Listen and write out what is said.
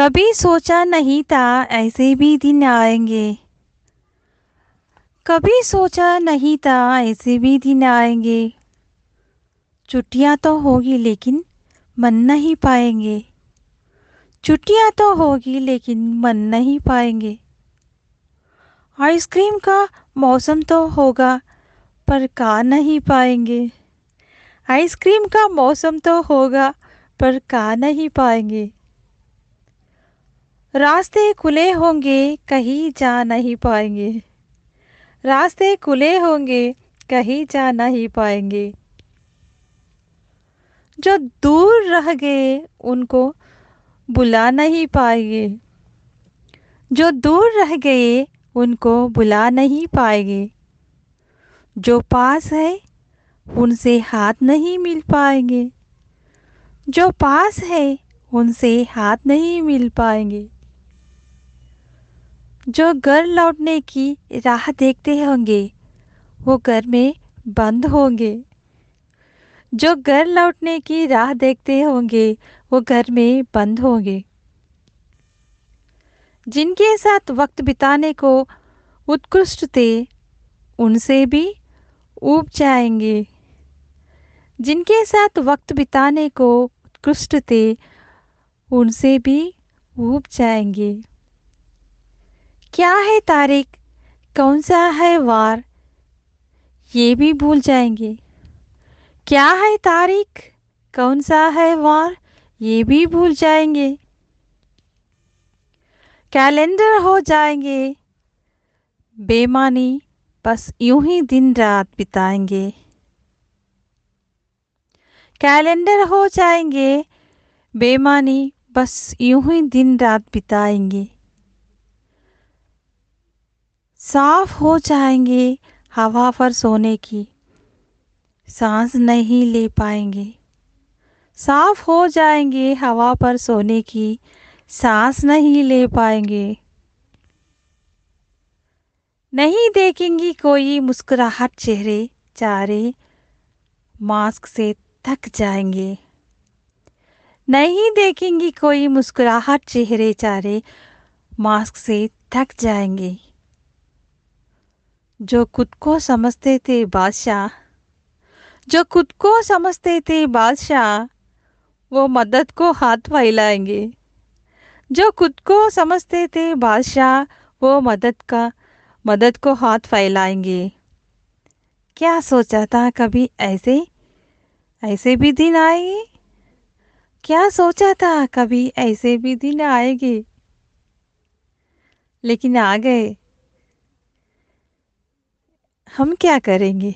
कभी सोचा नहीं था, ऐसे भी दिन आएँगे। कभी सोचा नहीं था, ऐसे भी दिन आएँगे। छुट्टियाँ तो होगी, लेकिन मन नहीं पाएँगे। छुट्टियाँ तो होगी, लेकिन मन नहीं पाएँगे। आइसक्रीम का मौसम तो होगा, पर खा नहीं पाएँगे। आइसक्रीम का मौसम तो होगा, पर खा नहीं पाएँगे। रास्ते खुले होंगे, कहीं जा नहीं पाएँगे। रास्ते खुले होंगे, कहीं जा नहीं पाएँगे। जो दूर रह गए, उनको बुला नहीं पाएँगे। जो दूर रह गए, उनको बुला नहीं पाएँगे। जो पास है, उनसे हाथ नहीं मिल पाएँगे। जो पास है, उनसे हाथ नहीं मिल पाएँगे। जो घर लौटने की राह देखते होंगे, वो घर में बंद होंगे। जो घर लौटने की राह देखते होंगे, वो घर में बंद होंगे। जिनके साथ वक्त बिताने को उत्कृष्ट थे, उनसे भी ऊब जाएँगे। जिनके साथ वक्त बिताने को उत्कृष्ट थे, उनसे भी ऊब जाएँगे। क्या है तारीख? कौन सा है वार? ये भी भूल जाएँगे। क्या है तारीख? कौन सा है वार? ये भी भूल जाएँगे। कैलेंडर हो जाएँगे। बेमानी, बस यूँ ही दिन रात बिताएँगे। कैलेंडर हो जाएँगे। बेमानी, बस यूँ ही दिन रात बिताएँगे। साफ़ हो जाएँगे हवा पर सोने की। सांस नहीं ले पाएँगे। साफ़ हो जाएँगे हवा पर सोने की। सांस नहीं ले पाएँगे। नहीं देखेंगी कोई मुस्कुराहट चेहरे, चारे, मास्क से थक जाएँगे। नहीं देखेंगी कोई मुस्कुराहट चेहरे, चारे, मास्क से थक जाएँगे। जो खुद को समझते थे बादशाह, जो खुद को समझते थे बादशाह, वो मदद को हाथ फैलाएँगे। जो खुद को समझते थे बादशाह, वो मदद का, मदद को हाथ फैलाएँगे। क्या सोचा था कभी ऐसे? ऐसे भी दिन आएँगे? क्या सोचा था कभी ऐसे भी दिन आएँगे? लेकिन आ गए। हम क्या करेंगे?